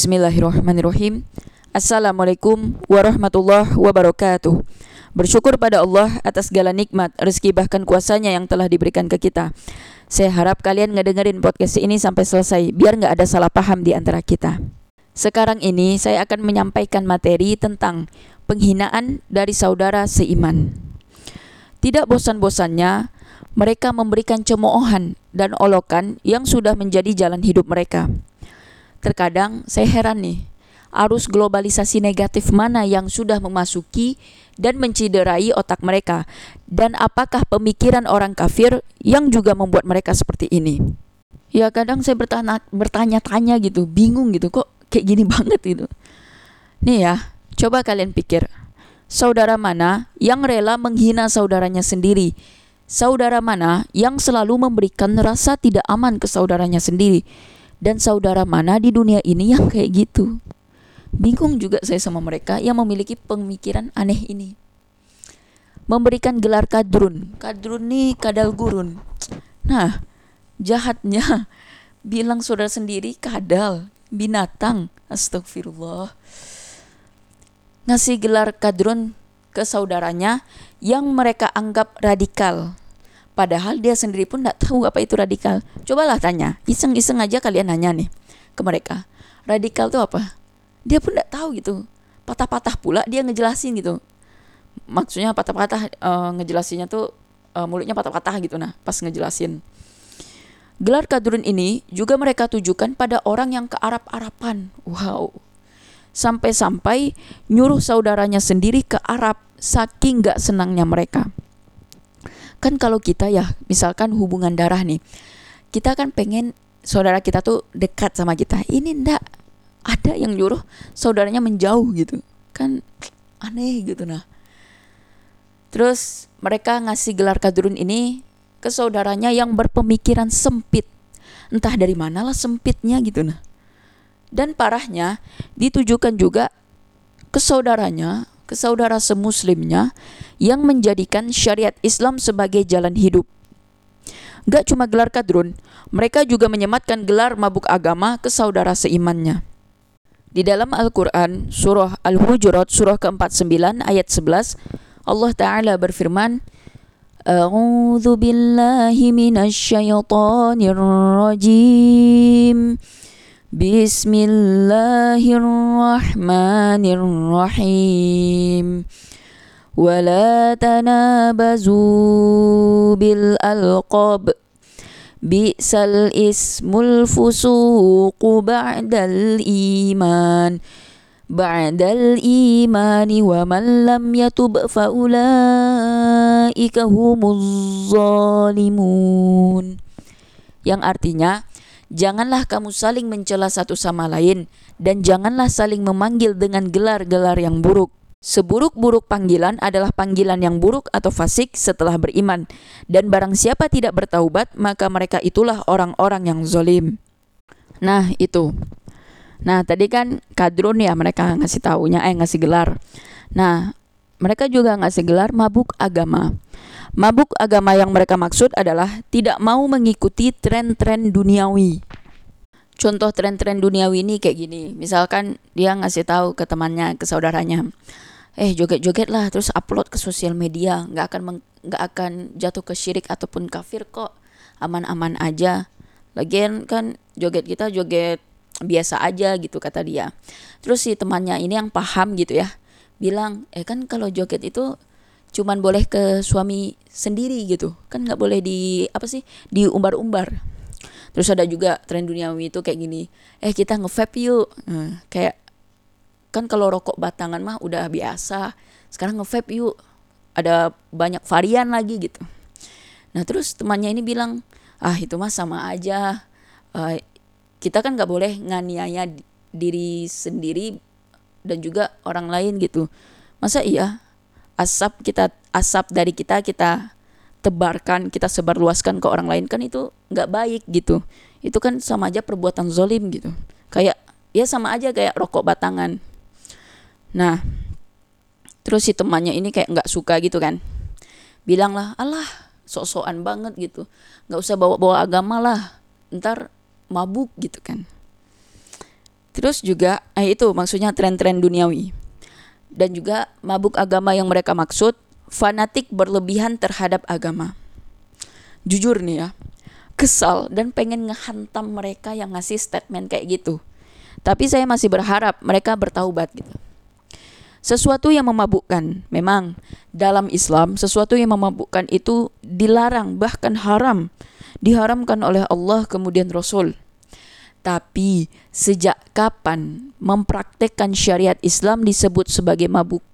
Bismillahirrahmanirrahim. Assalamualaikum warahmatullahi wabarakatuh. Bersyukur pada Allah atas segala nikmat, rezeki bahkan kuasanya yang telah diberikan ke kita. Saya harap kalian ngedengerin podcast ini sampai selesai biar nggak ada salah paham di antara kita. Sekarang ini saya akan menyampaikan materi tentang penghinaan dari saudara seiman. Tidak bosan-bosannya mereka memberikan cemoohan dan olokan yang sudah menjadi jalan hidup mereka. Terkadang saya heran nih, arus globalisasi negatif mana yang sudah memasuki dan menciderai otak mereka dan apakah pemikiran orang kafir yang juga membuat mereka seperti ini. Ya kadang saya bertanya, bertanya-tanya gitu, bingung gitu kok kayak gini banget gitu. Nih ya, coba kalian pikir, saudara mana yang rela menghina saudaranya sendiri? Saudara mana yang selalu memberikan rasa tidak aman ke saudaranya sendiri? Dan saudara mana di dunia ini yang kayak gitu? Bingung juga saya sama mereka yang memiliki pemikiran aneh ini. Memberikan gelar kadrun. Kadrun nih kadal gurun. Nah, jahatnya bilang saudara sendiri kadal, binatang. Astagfirullah. Ngasih gelar kadrun ke saudaranya yang mereka anggap radikal. Padahal dia sendiri pun tidak tahu apa itu radikal. Cobalah tanya, iseng-iseng aja kalian nanya nih ke mereka. Radikal itu apa? Dia pun tidak tahu gitu. Patah-patah pula dia ngejelasin gitu. Maksudnya patah-patah uh, ngejelasinnya tuh uh, mulutnya patah-patah gitu nah pas ngejelasin. Gelar kadrun ini juga mereka tujukan pada orang yang ke Arab-Araban. Wow. Sampai-sampai nyuruh saudaranya sendiri ke Arab saking gak senangnya mereka kan kalau kita ya misalkan hubungan darah nih kita kan pengen saudara kita tuh dekat sama kita. Ini ndak ada yang nyuruh saudaranya menjauh gitu. Kan aneh gitu nah. Terus mereka ngasih gelar kadrun ini ke saudaranya yang berpemikiran sempit. Entah dari mana lah sempitnya gitu nah. Dan parahnya ditujukan juga ke saudaranya ke saudara semuslimnya yang menjadikan syariat Islam sebagai jalan hidup. Gak cuma gelar kadrun, mereka juga menyematkan gelar mabuk agama ke saudara seimannya. Di dalam Al-Quran, surah Al-Hujurat, surah ke-49, ayat 11, Allah Ta'ala berfirman, A'udhu billahi minasyaitonir. Bismillahirrahmanirrahim. ولا تنابزوا بالألقاب بئس الاسم الفسوق بعد الإيمان بعد الإيمان ومن لم يتب فأولئك هم الظالمون yang artinya Janganlah kamu saling mencela satu sama lain, dan janganlah saling memanggil dengan gelar-gelar yang buruk. Seburuk-buruk panggilan adalah panggilan yang buruk atau fasik setelah beriman, dan barang siapa tidak bertaubat, maka mereka itulah orang-orang yang zolim. Nah, itu. Nah, tadi kan kadrun ya mereka ngasih taunya, eh ngasih gelar. Nah, mereka juga ngasih gelar mabuk agama. Mabuk agama yang mereka maksud adalah tidak mau mengikuti tren-tren duniawi. Contoh tren-tren duniawi ini kayak gini. Misalkan dia ngasih tahu ke temannya, ke saudaranya, eh joget-joget lah terus upload ke sosial media, nggak akan nggak akan jatuh ke syirik ataupun kafir kok, aman-aman aja. Lagian kan joget kita joget biasa aja gitu kata dia. Terus si temannya ini yang paham gitu ya, bilang, eh kan kalau joget itu cuman boleh ke suami sendiri gitu. Kan nggak boleh di apa sih diumbar-umbar. Terus ada juga tren duniawi itu kayak gini eh kita nge-vape yuk. Nah, kayak kan kalau rokok batangan mah udah biasa. Sekarang nge-vape yuk. Ada banyak varian lagi gitu. Nah terus temannya ini bilang ah itu mah sama aja. Uh, kita kan nggak boleh nganiaya diri sendiri dan juga orang lain gitu. Masa iya? Asap kita asap dari kita kita tebarkan kita sebarluaskan ke orang lain kan itu nggak baik gitu. Itu kan sama aja perbuatan zolim gitu. Kayak ya sama aja kayak rokok batangan nah terus si temannya ini kayak nggak suka gitu kan bilang lah Allah sok-sokan banget gitu nggak usah bawa-bawa agama lah ntar mabuk gitu kan Terus juga eh, itu maksudnya tren-tren duniawi. Dan juga mabuk agama yang mereka maksud fanatik berlebihan terhadap agama. Jujur nih ya, kesal dan pengen ngehantam mereka yang ngasih statement kayak gitu. Tapi saya masih berharap mereka bertaubat gitu. Sesuatu yang memabukkan, memang dalam Islam sesuatu yang memabukkan itu dilarang bahkan haram. Diharamkan oleh Allah kemudian Rasul. Tapi sejak kapan mempraktekkan syariat Islam disebut sebagai mabuk?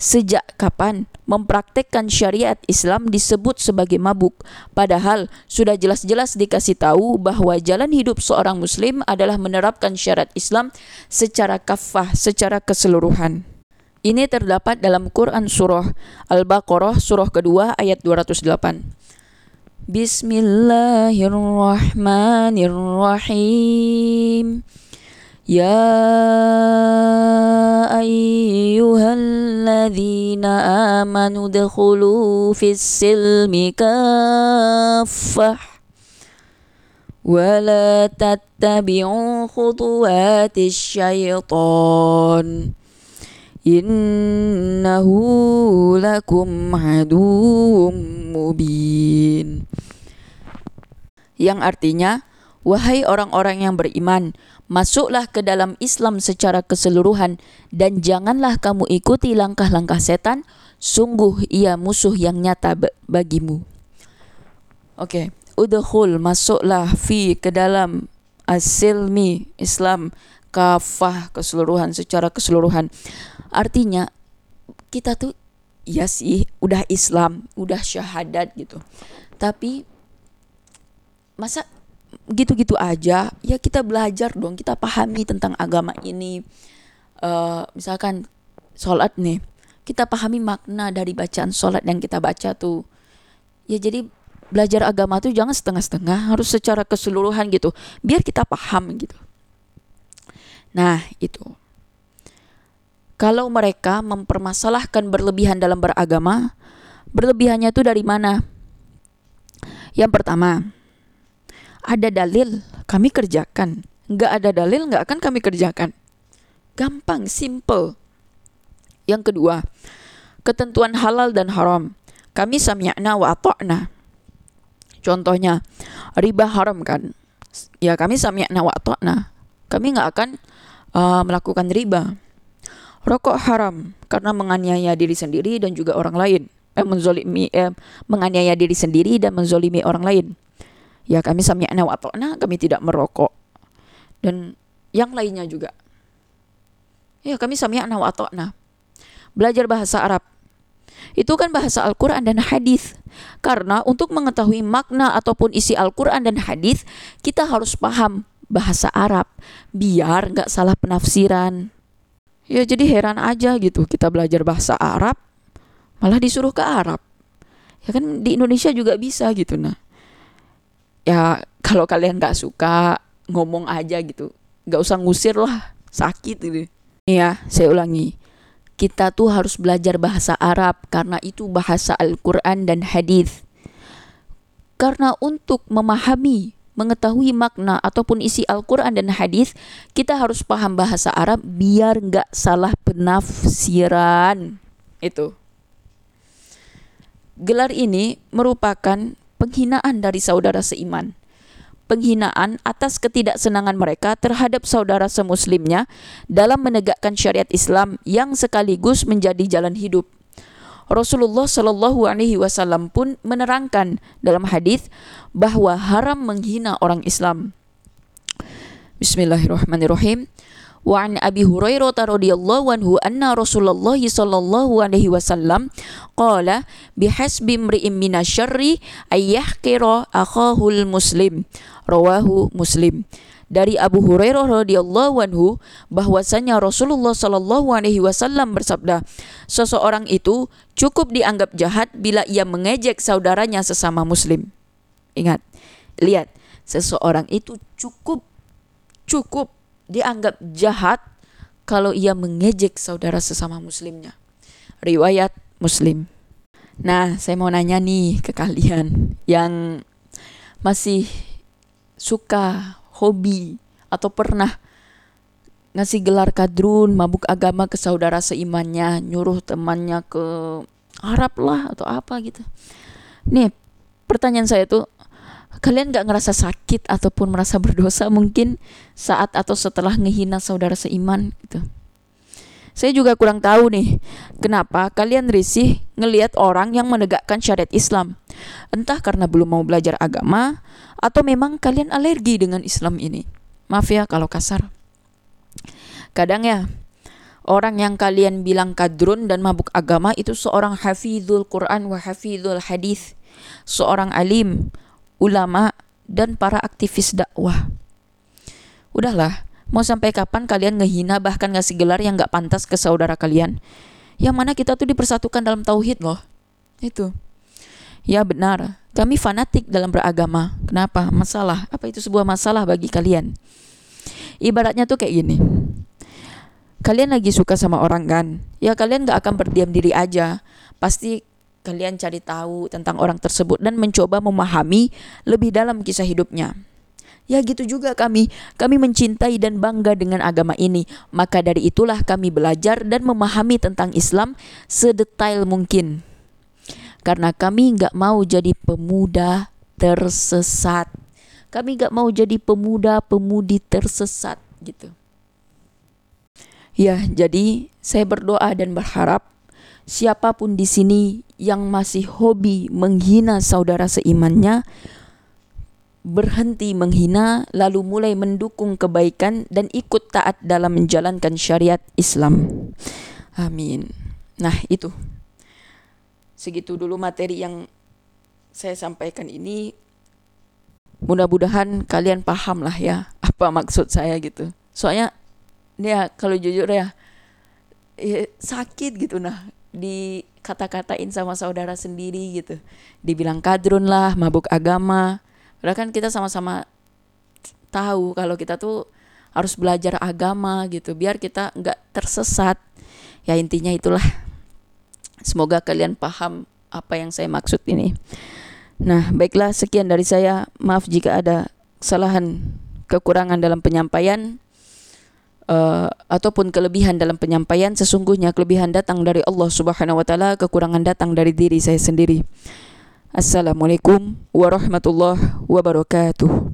Sejak kapan mempraktekkan syariat Islam disebut sebagai mabuk? Padahal sudah jelas-jelas dikasih tahu bahwa jalan hidup seorang muslim adalah menerapkan syariat Islam secara kafah, secara keseluruhan. Ini terdapat dalam Quran surah Al-Baqarah surah kedua ayat 208. Bismillahirrahmanirrahim. Ya ayyuhalladzina amanu dakhulu fis silmi kaffah ولا تتبعوا خطوات الشيطان innahu lakum aduwwum mubin yang artinya wahai orang-orang yang beriman masuklah ke dalam Islam secara keseluruhan dan janganlah kamu ikuti langkah-langkah setan sungguh ia musuh yang nyata bagimu oke okay. udkhul masuklah fi ke dalam asilmi Islam kafah keseluruhan secara keseluruhan. Artinya kita tuh ya sih udah Islam, udah syahadat gitu. Tapi masa gitu-gitu aja? Ya kita belajar dong kita pahami tentang agama ini. Uh, misalkan sholat nih kita pahami makna dari bacaan sholat yang kita baca tuh. Ya jadi belajar agama tuh jangan setengah-setengah harus secara keseluruhan gitu biar kita paham gitu nah itu kalau mereka mempermasalahkan berlebihan dalam beragama, berlebihannya itu dari mana? Yang pertama, ada dalil, kami kerjakan. Nggak ada dalil, nggak akan kami kerjakan. Gampang, simple. Yang kedua, ketentuan halal dan haram. Kami sami'na wa ato'na. Contohnya, riba haram kan? Ya kami sami'na wa ato'na. Kami nggak akan uh, melakukan riba Rokok haram karena menganiaya diri sendiri dan juga orang lain. Eh, menzolimi, eh, menganiaya diri sendiri dan menzolimi orang lain. Ya kami sami'na wa ta'na, kami tidak merokok. Dan yang lainnya juga. Ya kami sami'na wa ta'na. Belajar bahasa Arab. Itu kan bahasa Al-Quran dan hadis. Karena untuk mengetahui makna ataupun isi Al-Quran dan hadis, kita harus paham bahasa Arab biar nggak salah penafsiran Ya jadi heran aja gitu kita belajar bahasa Arab malah disuruh ke Arab. Ya kan di Indonesia juga bisa gitu nah. Ya kalau kalian gak suka ngomong aja gitu. Gak usah ngusir lah sakit gitu. Ya saya ulangi. Kita tuh harus belajar bahasa Arab karena itu bahasa Al-Quran dan hadis. Karena untuk memahami mengetahui makna ataupun isi Al-Quran dan hadis, kita harus paham bahasa Arab biar nggak salah penafsiran. Itu. Gelar ini merupakan penghinaan dari saudara seiman. Penghinaan atas ketidaksenangan mereka terhadap saudara semuslimnya dalam menegakkan syariat Islam yang sekaligus menjadi jalan hidup Rasulullah Shallallahu Alaihi Wasallam pun menerangkan dalam hadis bahwa haram menghina orang Islam. Bismillahirrahmanirrahim. Wa an Abi Hurairah radhiyallahu anhu anna Rasulullah sallallahu alaihi wasallam qala bihasbi imri'in minasyarri ay yahqira akhahul muslim rawahu Muslim dari Abu Hurairah radhiyallahu anhu bahwasanya Rasulullah shallallahu alaihi wasallam bersabda, seseorang itu cukup dianggap jahat bila ia mengejek saudaranya sesama muslim. Ingat, lihat, seseorang itu cukup cukup dianggap jahat kalau ia mengejek saudara sesama muslimnya. Riwayat Muslim. Nah, saya mau nanya nih ke kalian yang masih suka hobi atau pernah ngasih gelar kadrun, mabuk agama ke saudara seimannya, nyuruh temannya ke Arab lah atau apa gitu. Nih, pertanyaan saya tuh, kalian gak ngerasa sakit ataupun merasa berdosa mungkin saat atau setelah ngehina saudara seiman gitu? Saya juga kurang tahu nih, kenapa kalian risih ngelihat orang yang menegakkan syariat Islam. Entah karena belum mau belajar agama, atau memang kalian alergi dengan Islam ini. Maaf ya kalau kasar. Kadang ya, orang yang kalian bilang kadrun dan mabuk agama itu seorang hafizul Quran wa hafizul hadis, seorang alim, ulama, dan para aktivis dakwah. Udahlah, Mau sampai kapan kalian ngehina bahkan ngasih gelar yang gak pantas ke saudara kalian? Yang mana kita tuh dipersatukan dalam tauhid loh. Itu. Ya benar, kami fanatik dalam beragama. Kenapa? Masalah. Apa itu sebuah masalah bagi kalian? Ibaratnya tuh kayak gini. Kalian lagi suka sama orang kan? Ya kalian gak akan berdiam diri aja. Pasti kalian cari tahu tentang orang tersebut dan mencoba memahami lebih dalam kisah hidupnya. Ya gitu juga kami. Kami mencintai dan bangga dengan agama ini. Maka dari itulah kami belajar dan memahami tentang Islam sedetail mungkin. Karena kami nggak mau jadi pemuda tersesat. Kami nggak mau jadi pemuda-pemudi tersesat gitu. Ya, jadi saya berdoa dan berharap siapa pun di sini yang masih hobi menghina saudara seimannya, berhenti menghina lalu mulai mendukung kebaikan dan ikut taat dalam menjalankan syariat Islam. Amin. Nah, itu. Segitu dulu materi yang saya sampaikan ini. Mudah-mudahan kalian paham lah ya apa maksud saya gitu. Soalnya ya kalau jujur ya, ya sakit gitu. Nah di kata-katain sama saudara sendiri gitu. Dibilang kadrun lah, mabuk agama, Padahal kan kita sama-sama tahu kalau kita tuh harus belajar agama gitu. Biar kita nggak tersesat. Ya intinya itulah. Semoga kalian paham apa yang saya maksud ini. Nah baiklah sekian dari saya. Maaf jika ada kesalahan kekurangan dalam penyampaian uh, ataupun kelebihan dalam penyampaian sesungguhnya kelebihan datang dari Allah Subhanahu wa taala kekurangan datang dari diri saya sendiri Assalamualaikum warahmatullahi wabarakatuh.